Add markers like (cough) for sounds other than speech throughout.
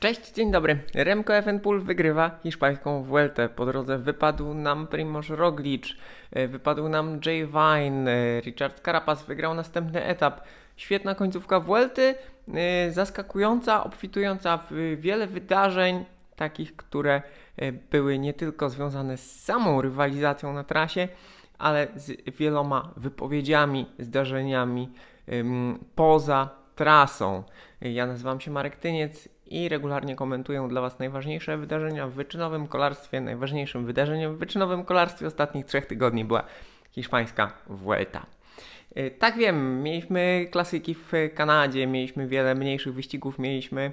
Cześć, dzień dobry. Remco Evenpool wygrywa hiszpańską Vueltę. Po drodze wypadł nam Primoz Roglic, e, wypadł nam Jay Vine, e, Richard Carapaz wygrał następny etap. Świetna końcówka Vuelty, e, zaskakująca, obfitująca w wiele wydarzeń, takich, które były nie tylko związane z samą rywalizacją na trasie, ale z wieloma wypowiedziami, zdarzeniami poza trasą. Ja nazywam się Marek Tyniec i regularnie komentuję dla Was najważniejsze wydarzenia w wyczynowym kolarstwie. Najważniejszym wydarzeniem w wyczynowym kolarstwie ostatnich trzech tygodni była hiszpańska Vuelta. Y, tak wiem, mieliśmy klasyki w Kanadzie, mieliśmy wiele mniejszych wyścigów, mieliśmy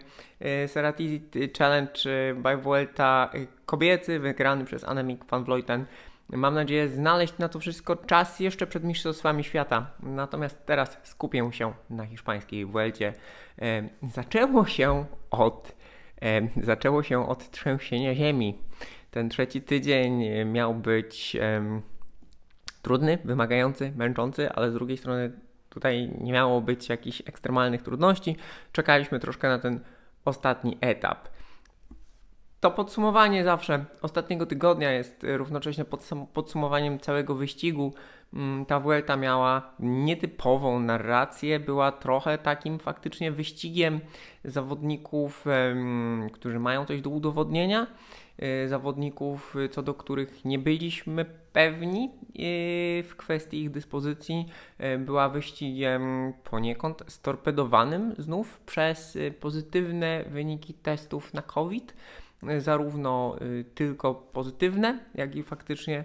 y, Serati Challenge by Vuelta y, kobiecy wygrany przez Annemiek van Vleuten. Mam nadzieję znaleźć na to wszystko czas jeszcze przed Mistrzostwami Świata. Natomiast teraz skupię się na hiszpańskiej Vuelcie. E, zaczęło się od e, zaczęło się od trzęsienia ziemi. Ten trzeci tydzień miał być e, trudny, wymagający, męczący, ale z drugiej strony tutaj nie miało być jakichś ekstremalnych trudności. Czekaliśmy troszkę na ten ostatni etap. To podsumowanie zawsze ostatniego tygodnia jest równocześnie podsumowaniem całego wyścigu. Mm, ta Vuelta miała nietypową narrację, była trochę takim faktycznie wyścigiem zawodników, którzy mają coś do udowodnienia, e, zawodników, co do których nie byliśmy pewni w kwestii ich dyspozycji. Była wyścigiem poniekąd storpedowanym znów przez pozytywne wyniki testów na COVID zarówno y, tylko pozytywne, jak i faktycznie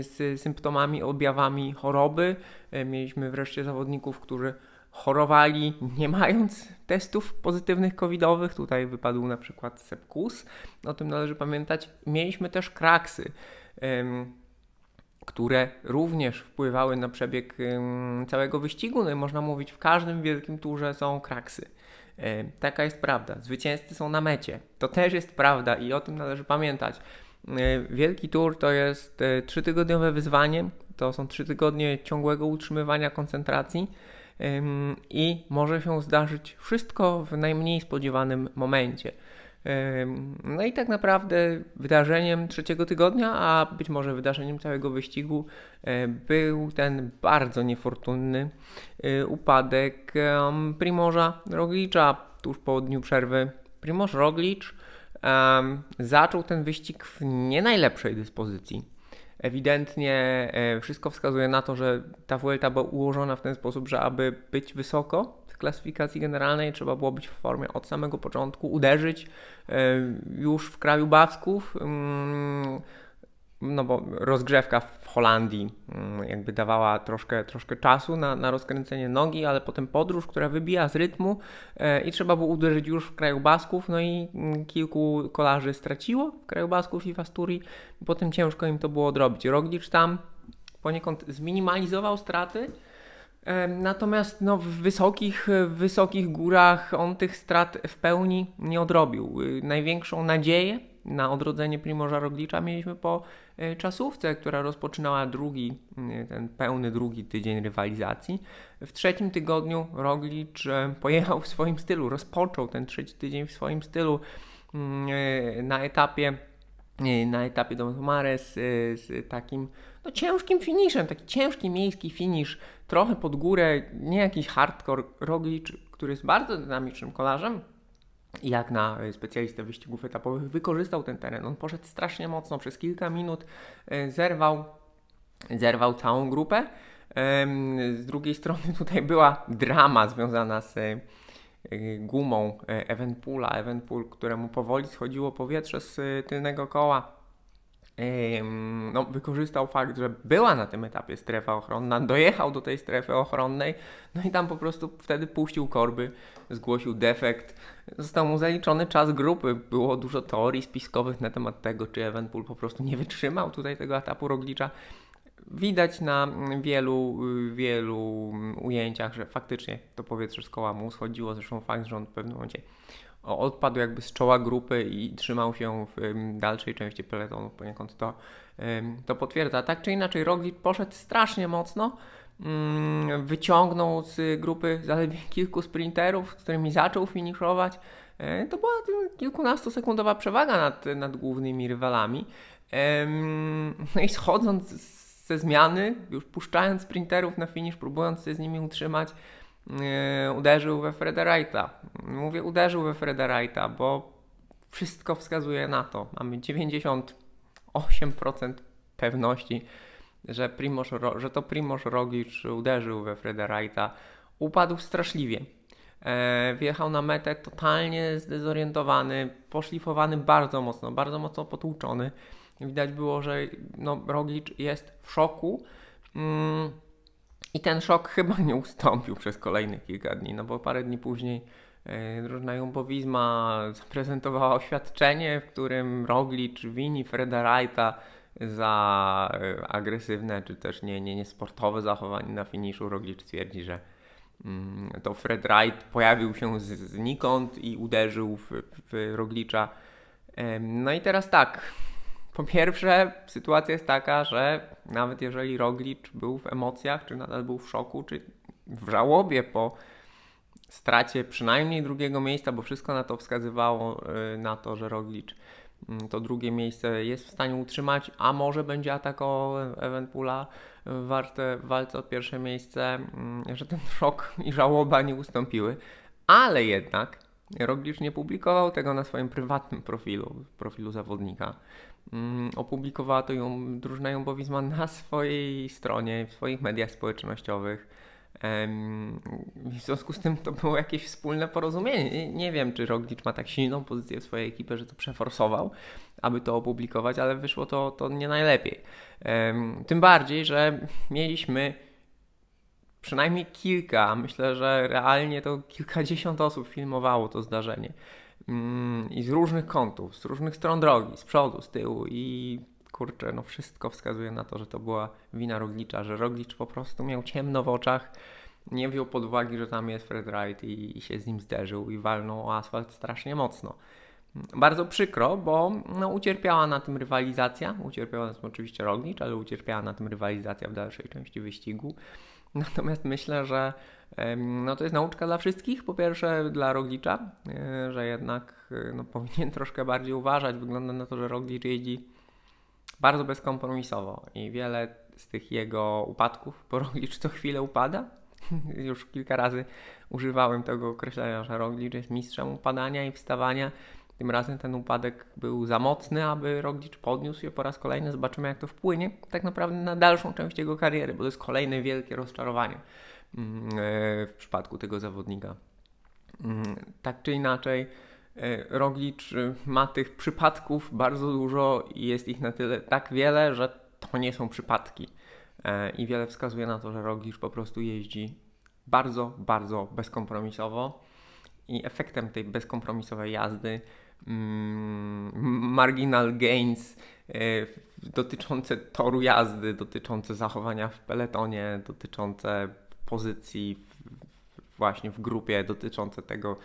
z symptomami, objawami choroby. E, mieliśmy wreszcie zawodników, którzy chorowali nie mając testów pozytywnych covidowych. Tutaj wypadł na przykład sepkus. O tym należy pamiętać. Mieliśmy też kraksy, które również wpływały na przebieg całego wyścigu. No i można mówić, w każdym wielkim turze są kraksy. E, taka jest prawda. Zwycięzcy są na mecie. To też jest prawda i o tym należy pamiętać. E, wielki Tour to jest e, trzytygodniowe wyzwanie. To są trzy tygodnie ciągłego utrzymywania koncentracji i może się zdarzyć wszystko w najmniej spodziewanym momencie. No i tak naprawdę wydarzeniem trzeciego tygodnia, a być może wydarzeniem całego wyścigu, był ten bardzo niefortunny upadek Primorza Roglicza tuż po dniu przerwy. Primoz Roglic zaczął ten wyścig w nie najlepszej dyspozycji. Ewidentnie e, wszystko wskazuje na to, że ta Vuelta była ułożona w ten sposób, że aby być wysoko, klasyfikacji generalnej trzeba było być w formie od samego początku, uderzyć e, już w kraju Basków, mm, no bo rozgrzewka w Holandii mm, jakby dawała troszkę, troszkę czasu na, na rozkręcenie nogi, ale potem podróż, która wybija z rytmu e, i trzeba było uderzyć już w kraju Basków, no i mm, kilku kolarzy straciło w kraju Basków i w Asturii, potem ciężko im to było odrobić. Roglic tam poniekąd zminimalizował straty, Natomiast no, w wysokich, wysokich górach on tych strat w pełni nie odrobił. Y, największą nadzieję na odrodzenie Primorza Roglicza mieliśmy po e, czasówce, która rozpoczynała drugi, y, ten pełny drugi tydzień rywalizacji. W trzecim tygodniu Roglicz pojechał w swoim stylu, rozpoczął ten trzeci tydzień w swoim stylu mm, na etapie na etapie do Mares z takim no, ciężkim finiszem, taki ciężki miejski finisz, trochę pod górę, nie jakiś hardcore Roglic, który jest bardzo dynamicznym kolarzem, jak na specjalistę wyścigów etapowych, wykorzystał ten teren. On poszedł strasznie mocno, przez kilka minut e, zerwał, zerwał całą grupę. Z drugiej strony tutaj była drama związana z e, gumą e, Evenpoola, Evenpool, któremu powoli schodziło powietrze z tylnego koła no, wykorzystał fakt, że była na tym etapie strefa ochronna, dojechał do tej strefy ochronnej, no i tam po prostu wtedy puścił korby, zgłosił defekt, został mu zaliczony czas grupy. Było dużo teorii spiskowych na temat tego, czy Evenpool po prostu nie wytrzymał tutaj tego etapu Roglicza. Widać na wielu, wielu ujęciach, że faktycznie to powietrze z koła mu schodziło, zresztą fakt, że on w pewnym momencie odpadł jakby z czoła grupy i trzymał się w dalszej części peletonu, poniekąd to, to potwierdza. Tak czy inaczej, Roglic poszedł strasznie mocno mm, wyciągnął z grupy zaledwie kilku sprinterów, z którymi zaczął finiszować. E, to była kilkunastosekundowa przewaga nad, nad głównymi rywalami. No i schodząc ze zmiany, już puszczając sprinterów na finish, próbując się z nimi utrzymać, e, uderzył we Frederajta. Mówię uderzył we Frederajta, bo wszystko wskazuje na to. Mamy 98% pewności, że, Primoz, że to Primoz Roglic uderzył we Frederajta. Upadł straszliwie. E, wjechał na metę totalnie zdezorientowany, poszlifowany bardzo mocno, bardzo mocno potłuczony. Widać było, że no, Roglic jest w szoku. Mm, I ten szok (laughs) chyba nie ustąpił przez kolejnych kilka dni, no bo parę dni później e, drużyna Jumbo Visma zaprezentowała oświadczenie, w którym Roglic wini Freda Wrighta za e, agresywne czy też nie, nie, niesportowe zachowanie na finiszu. Roglic twierdzi, że mm, to Fred Wright pojawił się z, znikąd i uderzył w, w Roglicza. No i teraz tak, po pierwsze, sytuacja jest taka, że nawet jeżeli Roglic był w emocjach, czy nadal był w szoku, czy w żałobie po stracie przynajmniej drugiego miejsca, bo wszystko na to wskazywało y, na to, że Roglic mm, to drugie miejsce jest w stanie utrzymać, a może będzie atakował Evenpula w w walce o pierwsze miejsce, mm, że ten (laughs) szok i żałoba nie ustąpiły, ale jednak Roglic nie publikował tego na swoim prywatnym profilu, profilu zawodnika. Mm, opublikowała to ją drużyna Jumbowizma na swojej stronie, w swoich mediach społecznościowych. W związku z tym to było jakieś wspólne porozumienie. Nie wiem, czy Roglic ma tak silną pozycję w swojej ekipie, że to przeforsował, aby to opublikować, ale wyszło to, to nie najlepiej. Tym bardziej, że mieliśmy przynajmniej kilka, myślę, że realnie to kilkadziesiąt osób filmowało to zdarzenie. Mm, i z różnych kątów, z różnych stron drogi, z przodu, z tyłu i kurczę, no wszystko wskazuje na to, że to była wina Roglicza, że Roglicz po prostu miał ciemno w oczach, nie wziął pod uwagę, że tam jest Fred Wright i, i się z nim zderzył i walnął o asfalt strasznie mocno. Bardzo przykro, bo no, ucierpiała na tym rywalizacja, ucierpiała na tym oczywiście Roglicz, ale ucierpiała na tym rywalizacja w dalszej części wyścigu. (laughs) Natomiast myślę, że no to jest nauczka dla wszystkich. Po pierwsze dla Roglicza, e, że jednak e, no, powinien (laughs) troszkę bardziej uważać. Wygląda na to, że Roglicz jeździ bardzo bezkompromisowo i wiele z tych jego upadków, bo Roglicz co chwilę upada. (laughs) Już kilka razy używałem tego określenia, że Roglicz jest mistrzem upadania i wstawania. Tym razem ten upadek był za mocny, aby Roglicz podniósł się po raz kolejny. Zobaczymy, jak to wpłynie tak naprawdę na dalszą część jego kariery, bo to jest kolejne wielkie rozczarowanie. Mm, e, w przypadku tego zawodnika. Mm, tak czy inaczej, e, Roglicz e, ma tych przypadków bardzo dużo i jest ich na tyle tak wiele, że to nie są przypadki. I wiele wskazuje na to, że Roglicz po prostu jeździ bardzo, bardzo bezkompromisowo. I efektem tej bezkompromisowej jazdy marginal gains dotyczące toru jazdy, dotyczące zachowania w peletonie, dotyczące pozycji właśnie w grupie dotyczące tego,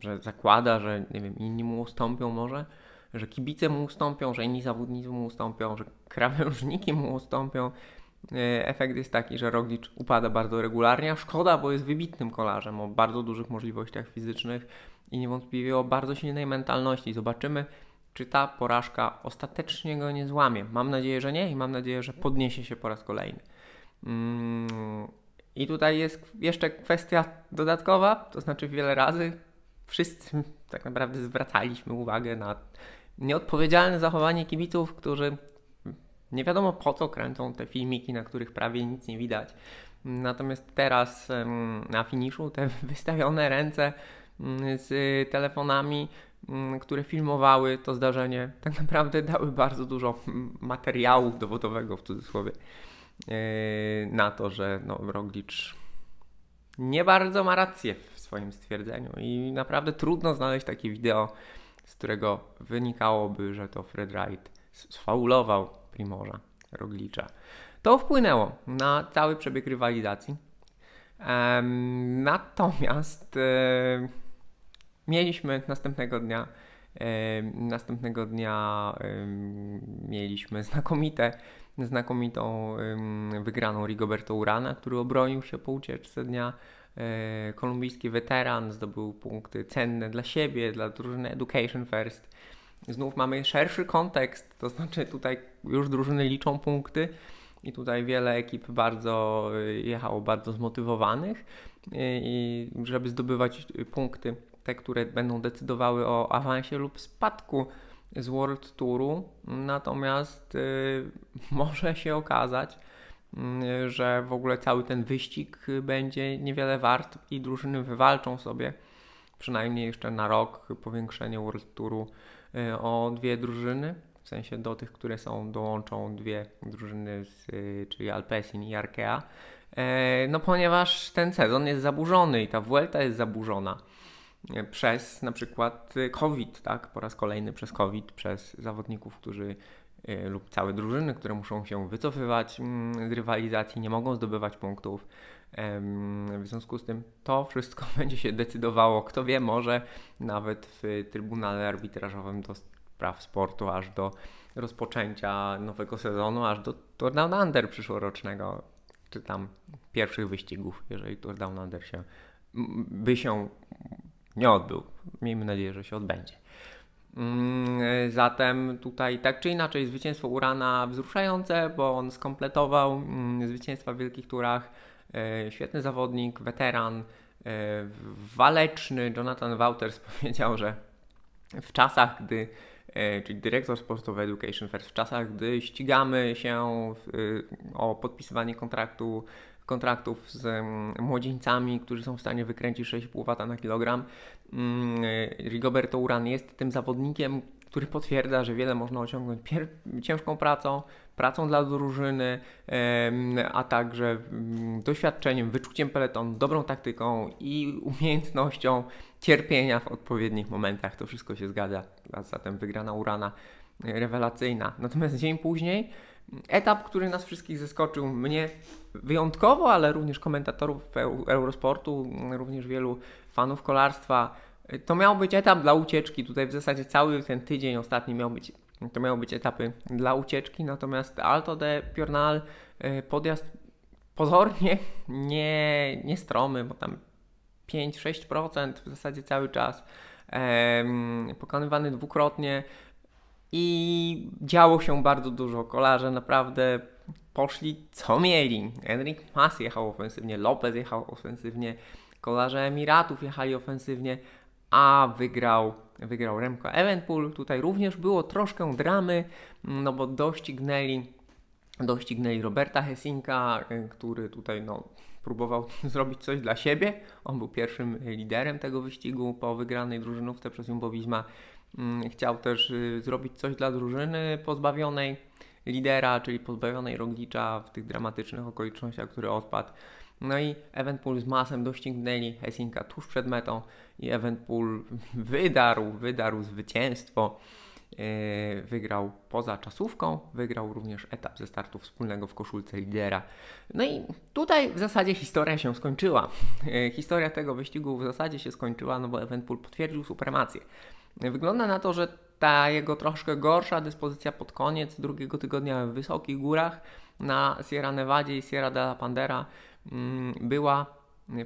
że zakłada, że nie wiem, inni mu ustąpią może, że kibice mu ustąpią, że inni zawodnicy mu ustąpią, że krawężniki mu ustąpią. E, efekt jest taki, że Roglic upada bardzo regularnie, a szkoda, bo jest wybitnym kolarzem o bardzo dużych możliwościach fizycznych i niewątpliwie o bardzo silnej mentalności. Zobaczymy, czy ta porażka ostatecznie go nie złamie. Mam nadzieję, że nie i mam nadzieję, że podniesie się po raz kolejny. Mm, I tutaj jest jeszcze kwestia dodatkowa, to znaczy wiele razy wszyscy tak naprawdę zwracaliśmy uwagę na nieodpowiedzialne zachowanie kibiców, którzy nie wiadomo po co kręcą te filmiki, na których prawie nic nie widać. Natomiast teraz na finiszu te (laughs) wystawione ręce z telefonami, mm, które filmowały to zdarzenie, tak naprawdę dały bardzo dużo materiału dowodowego w cudzysłowie Yy, na to, że no, nie bardzo ma rację w swoim stwierdzeniu i naprawdę trudno znaleźć takie wideo, z którego wynikałoby, że to Fred Wright sfaulował Primorza Roglicza. To wpłynęło na cały przebieg rywalizacji. Natomiast mieliśmy następnego dnia Następnego dnia mieliśmy znakomite znakomitą wygraną Rigoberto Urana, który obronił się po ucieczce dnia. E, kolumbijski weteran zdobył punkty cenne dla siebie, dla drużyny Education First. Znów mamy szerszy kontekst, to znaczy tutaj już drużyny liczą punkty i tutaj wiele ekip bardzo e, jechało bardzo zmotywowanych i żeby zdobywać punkty, te, które będą decydowały o awansie lub spadku z World Touru. Natomiast y, (laughs) może się okazać, y, że w ogóle cały ten wyścig będzie niewiele wart i drużyny wywalczą sobie przynajmniej jeszcze na rok powiększenie World Touru y, o dwie drużyny. W sensie do tych, które są, dołączą dwie drużyny, z, czyli Alpecin i Arkea. E, no ponieważ ten sezon jest zaburzony i ta Vuelta jest zaburzona przez na przykład COVID, tak? Po raz kolejny przez COVID, przez zawodników, którzy y, lub całe drużyny, które muszą się wycofywać mm, z rywalizacji, nie mogą zdobywać punktów. W związku z tym to wszystko (laughs) będzie się decydowało, kto wie, może nawet w Trybunale Arbitrażowym do spraw sportu, aż do rozpoczęcia nowego sezonu, aż do Tour Down Under przyszłorocznego, czy tam pierwszych wyścigów, jeżeli Tour Down Under się by się nie odbył. Miejmy nadzieję, że się odbędzie. Mm, zatem tutaj tak czy inaczej zwycięstwo Urana wzruszające, bo on skompletował mm, zwycięstwa w wielkich turach. E, świetny zawodnik, weteran, e, waleczny. Jonathan Wouters (laughs) powiedział, że w czasach, gdy, e, czyli dyrektor sportowy Education First, w czasach, gdy ścigamy się o podpisywanie kontraktu kontraktów z mm, młodzieńcami, którzy są w stanie wykręcić 6,5 W na kilogram. Mm, Rigoberto Uran jest tym zawodnikiem, który potwierdza, że wiele można osiągnąć ciężką pracą, pracą dla drużyny, a także mm, doświadczeniem, wyczuciem peletonu, dobrą taktyką i umiejętnością cierpienia w odpowiednich momentach. To wszystko się zgadza. A zatem wygrana Urana rewelacyjna. Natomiast dzień później etap, który nas wszystkich zaskoczył, mnie wyjątkowo, ale również komentatorów Eurosportu, również wielu fanów kolarstwa. To miał być etap dla ucieczki. Tutaj w zasadzie cały ten tydzień ostatni miał być, to miały być etapy dla ucieczki, natomiast Alto de Piornal e, podjazd pozornie (laughs) nie, nie stromy, bo tam 5-6% w zasadzie cały czas. pokonywany dwukrotnie i działo się bardzo dużo. Kolarze naprawdę poszli co mieli. Enric Mas jechał ofensywnie, Lopez jechał ofensywnie, kolarze Emiratów jechali ofensywnie, a wygrał, wygrał Remco Evenpool. Tutaj również było troszkę dramy, no bo doścignęli, doścignęli Roberta Hesinka, który tutaj no, próbował (laughs) zrobić coś dla siebie. On był pierwszym liderem tego wyścigu po wygranej drużynówce przez Jumbo Visma. Mm, chciał też y, zrobić coś dla drużyny pozbawionej lidera, czyli pozbawionej Roglicza w tych dramatycznych okolicznościach, który odpadł. No i Eventpool z masem doścignęli Hesinka tuż przed metą i Eventpool wydarł, wydarł zwycięstwo. Y, wygrał poza czasówką, wygrał również etap ze startu wspólnego w koszulce lidera. No i tutaj w zasadzie historia się skończyła. Y, historia tego wyścigu w zasadzie się skończyła, no bo Eventpool potwierdził supremację. Wygląda na to, że ta jego troszkę gorsza dyspozycja pod koniec drugiego tygodnia w wysokich górach na Sierra Nevada i Sierra de la Pandera mm, była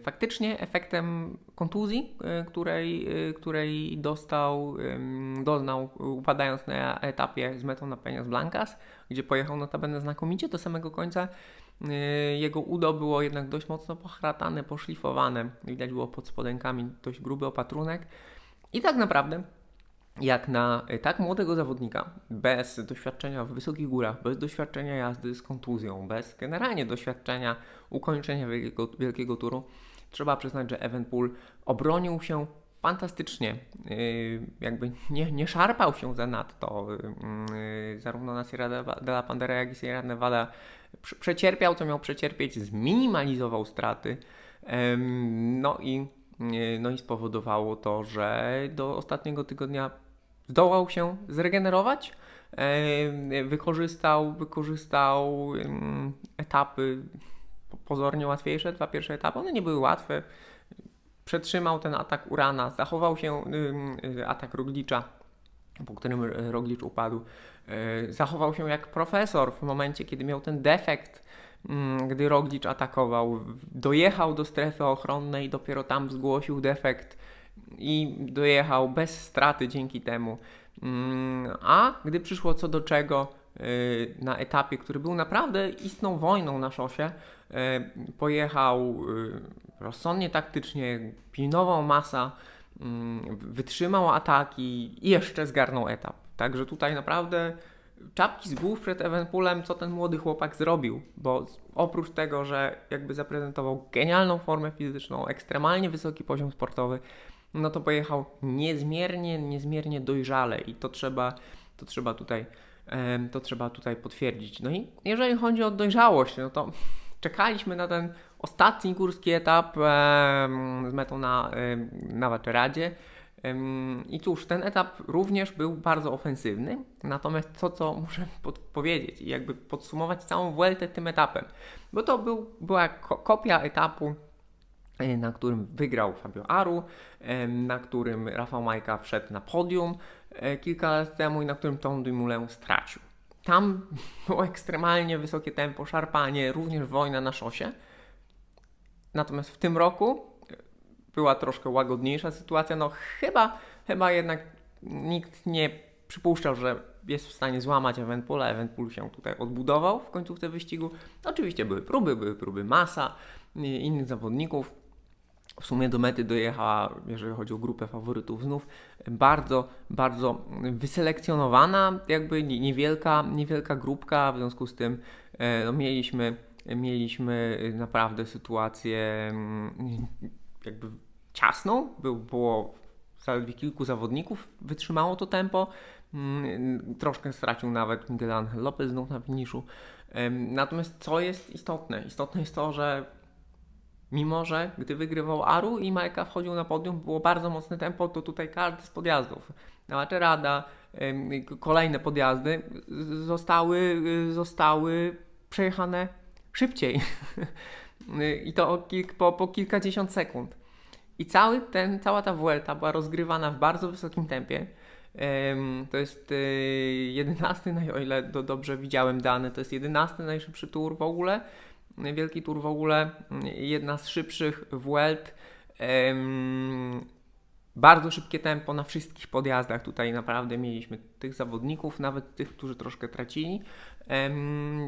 faktycznie efektem kontuzji, y, której, y, której dostał, doznał upadając na etapie z metą na Peñas Blancas, gdzie pojechał notabene znakomicie do samego końca. Y, jego udo było jednak dość mocno pochratane, poszlifowane. Widać było pod spodenkami dość gruby opatrunek. I tak naprawdę jak na e, tak młodego zawodnika, bez doświadczenia w wysokich górach, bez doświadczenia jazdy z kontuzją, bez generalnie doświadczenia ukończenia wielkiego, wielkiego turu, trzeba przyznać, że Evenpool obronił się fantastycznie. E, jakby nie, nie szarpał się za nadto, e, zarówno na Sierra de la Pandera, jak i Sierra Nevada. Przecierpiał, co miał przecierpieć, zminimalizował straty. No i no i spowodowało to, że do ostatniego tygodnia zdołał się zregenerować. Wykorzystał, wykorzystał etapy pozornie łatwiejsze, dwa pierwsze etapy. One nie były łatwe. Przetrzymał ten atak Urana, zachował się atak Ruglicza po którym Roglicz upadł, zachował się jak profesor w momencie, kiedy miał ten defekt, mm, gdy Roglicz atakował. Dojechał do strefy ochronnej, dopiero tam zgłosił defekt i dojechał bez straty dzięki temu. Mm, a gdy przyszło co do czego, y, na etapie, który był naprawdę istną wojną na szosie, y, pojechał y, rozsądnie taktycznie, pilnował masa, wytrzymał ataki i jeszcze zgarnął etap. Także tutaj naprawdę czapki z głów przed Evenpoolem, co ten młody chłopak zrobił, bo oprócz tego, że jakby zaprezentował genialną formę fizyczną, ekstremalnie wysoki poziom sportowy, no to pojechał niezmiernie, niezmiernie dojrzale i to trzeba, to trzeba tutaj to trzeba tutaj potwierdzić. No i jeżeli chodzi o dojrzałość, no to czekaliśmy na ten ostatni górski etap z metą na, na Waczeradzie. I cóż, ten etap również był bardzo ofensywny, natomiast to, co muszę powiedzieć i jakby podsumować całą Vueltę tym etapem, bo to był, była kopia etapu na którym wygrał Fabio Aru, e, na którym Rafał Majka wszedł na podium e, kilka lat temu i na którym Tom Dumoulin stracił. Tam (laughs) było ekstremalnie wysokie tempo, szarpanie, również wojna na szosie. Natomiast w tym roku była troszkę łagodniejsza sytuacja. No chyba, chyba jednak nikt nie przypuszczał, że jest w stanie złamać Evenpoola. Evenpool się tutaj odbudował w końcówce wyścigu. Oczywiście były próby, były próby masa innych zawodników w sumie do mety dojechała, jeżeli chodzi o grupę faworytów, znów bardzo, bardzo wyselekcjonowana, jakby niewielka, niewielka grupka, w związku z tym e, no, mieliśmy, mieliśmy naprawdę sytuację mm, jakby ciasną, było zaledwie kilku zawodników, wytrzymało to tempo, mm, troszkę stracił nawet Miguel Angel znów na finiszu. Natomiast co jest istotne? Istotne jest to, że Mimo, że gdy wygrywał Aru i Majka wchodził na podium, było bardzo mocne tempo, to tutaj każdy z podjazdów, Rada, kolejne podjazdy zostały, zostały przejechane szybciej. (laughs) I to po, po kilkadziesiąt sekund. I cały ten, cała ta Vuelta była rozgrywana w bardzo wysokim tempie. To jest 11, y, (laughs) o ile dobrze widziałem dane, to jest 11 najszybszy tour w ogóle. Wielki Tour w ogóle, jedna z szybszych Vuelt. Bardzo szybkie tempo na wszystkich podjazdach. Tutaj naprawdę mieliśmy tych zawodników, nawet tych, którzy troszkę tracili.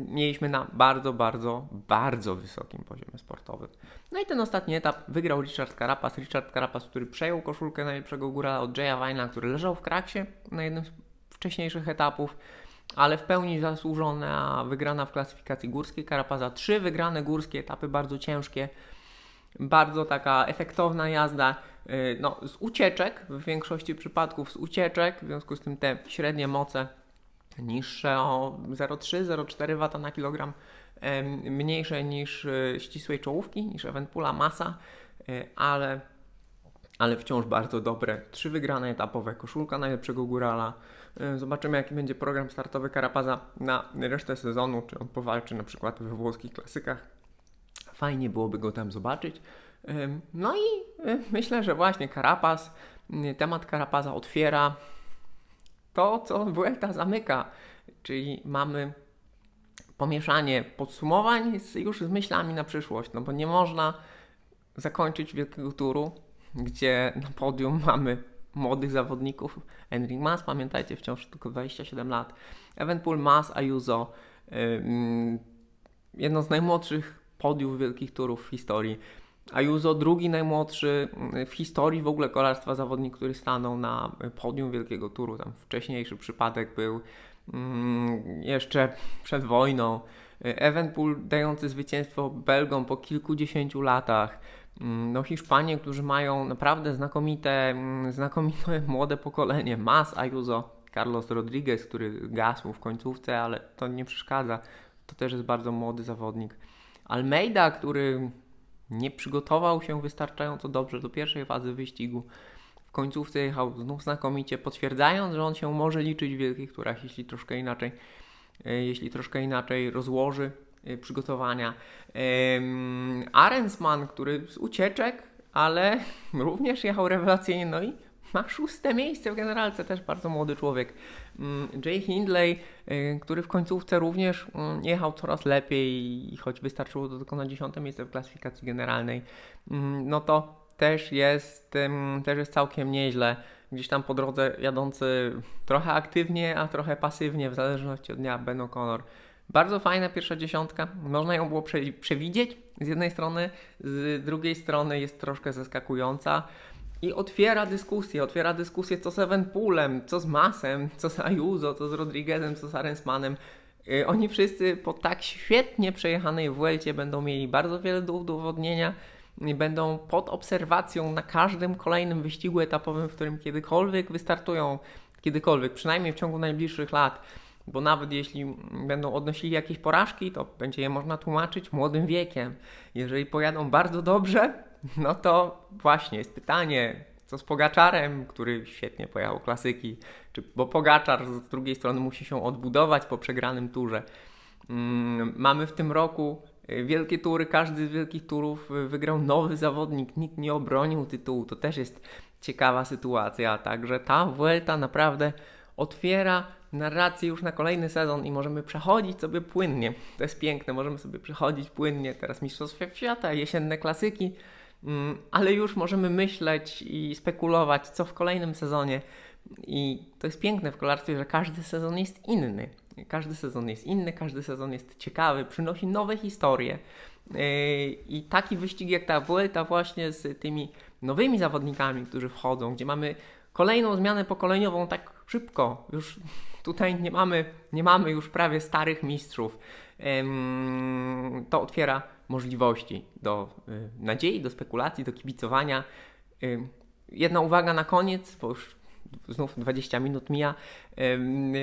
Mieliśmy na bardzo, bardzo, bardzo wysokim poziomie sportowym. No i ten ostatni etap wygrał Richard Carapaz. Richard Carapaz, który przejął koszulkę najlepszego góra od Jaya Vina, który leżał w kraksie na jednym z wcześniejszych etapów ale w pełni zasłużona wygrana w klasyfikacji górskiej. Karapaza trzy wygrane górskie etapy, bardzo ciężkie, bardzo taka efektowna jazda. Y, no, z ucieczek, w większości przypadków z ucieczek, w związku z tym te średnie moce niższe o 0,3-0,4 W na kilogram, mniejsze niż y, ścisłej czołówki, niż Evenpula masa, y, ale, ale wciąż bardzo dobre. Trzy wygrane etapowe, koszulka najlepszego górala, zobaczymy, jaki będzie program startowy Karapaza na resztę sezonu, czy on powalczy na przykład we włoskich klasykach. Fajnie byłoby go tam zobaczyć. No i e, myślę, że właśnie Karapaz, temat Karapaza otwiera to, co Vuelta zamyka, czyli mamy pomieszanie podsumowań z, już z myślami na przyszłość, no bo nie można zakończyć wielkiego turu, gdzie na podium mamy młodych zawodników. Enric Mas, pamiętajcie, wciąż tylko 27 lat. Evenpool, Mas, Ayuso. Jedno z najmłodszych podiów wielkich turów w historii. Ayuso drugi najmłodszy w historii w ogóle kolarstwa zawodnik, który stanął na podium wielkiego turu. Tam wcześniejszy przypadek był jeszcze przed wojną. Evenpool dający zwycięstwo Belgom po kilkudziesięciu latach. Mm, no Hiszpanie, którzy mają naprawdę znakomite, mm, znakomite (laughs) młode pokolenie. Mas Ayuso, Carlos Rodriguez, który gasł w końcówce, ale to nie przeszkadza. To też jest bardzo młody zawodnik. Almeida, który nie przygotował się wystarczająco dobrze do pierwszej fazy wyścigu. W końcówce jechał znów znakomicie, potwierdzając, że on się może liczyć w wielkich turach, jeśli troszkę inaczej, e, jeśli troszkę inaczej rozłoży przygotowania. Arensman, który z ucieczek, ale (laughs) również jechał rewelacyjnie, no i ma szóste miejsce w generalce, też bardzo młody człowiek. Mm, Jay Hindley, y, który w końcówce również mm, jechał coraz lepiej, choć wystarczyło do tylko na dziesiąte miejsce w klasyfikacji generalnej, mm, no to też jest, też jest całkiem nieźle. Gdzieś tam po drodze jadący trochę aktywnie, a trochę pasywnie, w zależności od dnia Ben O'Connor. Bardzo fajna pierwsza dziesiątka, można ją było przewidzieć z jednej strony, z drugiej strony jest troszkę zaskakująca i otwiera dyskusję, otwiera dyskusję co z Evenpoolem, co z Masem, co z Ayuso, co z Rodriguezem, co z Arensmanem. Y, oni wszyscy po tak świetnie przejechanej Vuelcie będą mieli bardzo wiele do udowodnienia i będą pod obserwacją na każdym kolejnym wyścigu etapowym, w którym kiedykolwiek wystartują, kiedykolwiek, przynajmniej w ciągu najbliższych lat bo nawet jeśli będą odnosili jakieś porażki, to będzie je można tłumaczyć młodym wiekiem. Jeżeli pojadą bardzo dobrze, no to właśnie jest pytanie, co z Pogaczarem, który świetnie pojechał klasyki, czy, bo Pogaczar z drugiej strony musi się odbudować po przegranym turze. Mm, mamy w tym roku y, wielkie tury, każdy z wielkich turów y, wygrał nowy zawodnik, nikt nie obronił tytułu, to też jest ciekawa sytuacja, także ta Vuelta naprawdę otwiera narrację już na kolejny sezon i możemy przechodzić sobie płynnie. To jest piękne, możemy sobie przechodzić płynnie. Teraz Mistrzostwa Świata, jesienne klasyki, mm, ale już możemy myśleć i spekulować, co w kolejnym sezonie. I to jest piękne w kolarstwie, że każdy sezon jest inny. Każdy sezon jest inny, każdy sezon jest ciekawy, przynosi nowe historie. Yy, I taki wyścig jak ta Vuelta właśnie z tymi nowymi zawodnikami, którzy wchodzą, gdzie mamy kolejną zmianę pokoleniową tak szybko. Już tutaj nie mamy, nie mamy już prawie starych mistrzów. To otwiera możliwości do y, nadziei, do spekulacji, do kibicowania. Jedna uwaga na koniec, bo już znów 20 minut mija.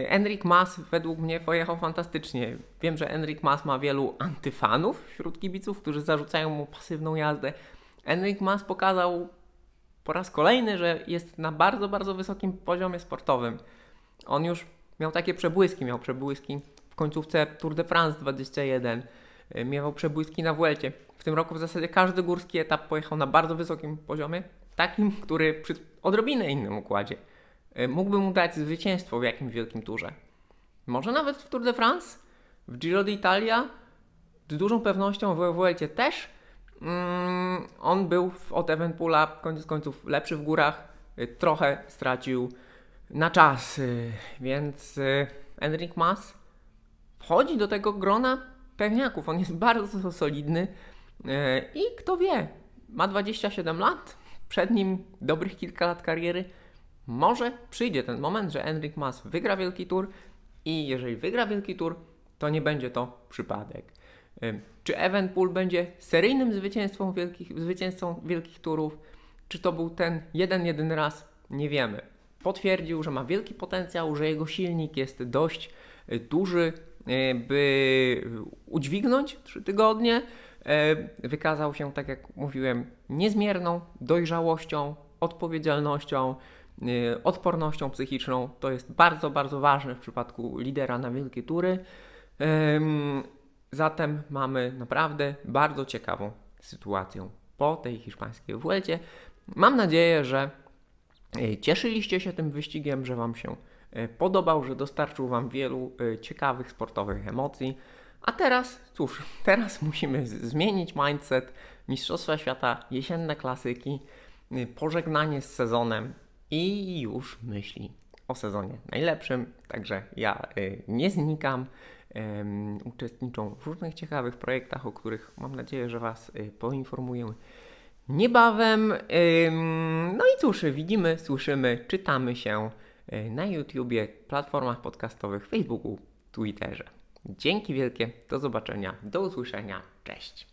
Enric Mas według mnie pojechał fantastycznie. Wiem, że Enric Mas ma wielu antyfanów wśród kibiców, którzy zarzucają mu pasywną jazdę. Enric Mas pokazał po raz kolejny, że jest na bardzo, bardzo wysokim poziomie sportowym. On już miał takie przebłyski, miał przebłyski w końcówce Tour de France 21, y, miał przebłyski na Vuelcie. W tym roku w zasadzie każdy górski etap pojechał na bardzo wysokim poziomie, takim, który przy odrobinę innym układzie y, mógłby mu dać zwycięstwo w jakimś wielkim turze. Może nawet w Tour de France, w Giro d'Italia, z dużą pewnością w Vuelcie też, Mm, on był od Evenpoola koniec końców lepszy w górach, y, trochę stracił na czas, y, więc y, Enric Mas wchodzi do tego grona pewniaków. On jest (laughs) bardzo solidny i kto wie, ma 27 lat, przed nim dobrych kilka lat kariery. Może przyjdzie ten moment, że Enric Mas wygra wielki tour i jeżeli wygra wielki tour, to nie będzie to przypadek. Czy Evenpool będzie seryjnym zwycięstwą wielkich, zwycięzcą wielkich turów? Czy to był ten jeden, jeden raz? Nie wiemy. Potwierdził, że ma wielki potencjał, że jego silnik jest dość y, duży, y, by udźwignąć trzy tygodnie. Y, wykazał się, tak jak mówiłem, niezmierną dojrzałością, odpowiedzialnością, odpornością psychiczną. To jest bardzo, bardzo ważne w przypadku lidera na wielkie tury. Zatem mamy naprawdę bardzo ciekawą sytuację po tej hiszpańskiej Vuelcie. Mam nadzieję, że e, cieszyliście się tym wyścigiem, że Wam się e, podobał, że dostarczył Wam wielu e, ciekawych sportowych emocji. A teraz, cóż, (laughs) teraz musimy zmienić mindset. Mistrzostwa Świata, jesienne klasyki, pożegnanie z sezonem i już myśli o sezonie najlepszym. Także ja nie znikam uczestniczą w różnych ciekawych projektach, o których mam nadzieję, że Was poinformuję niebawem. No i cóż, widzimy, słyszymy, czytamy się y, na YouTubie, platformach podcastowych, Facebooku, Twitterze. Dzięki wielkie, do zobaczenia, do usłyszenia, cześć.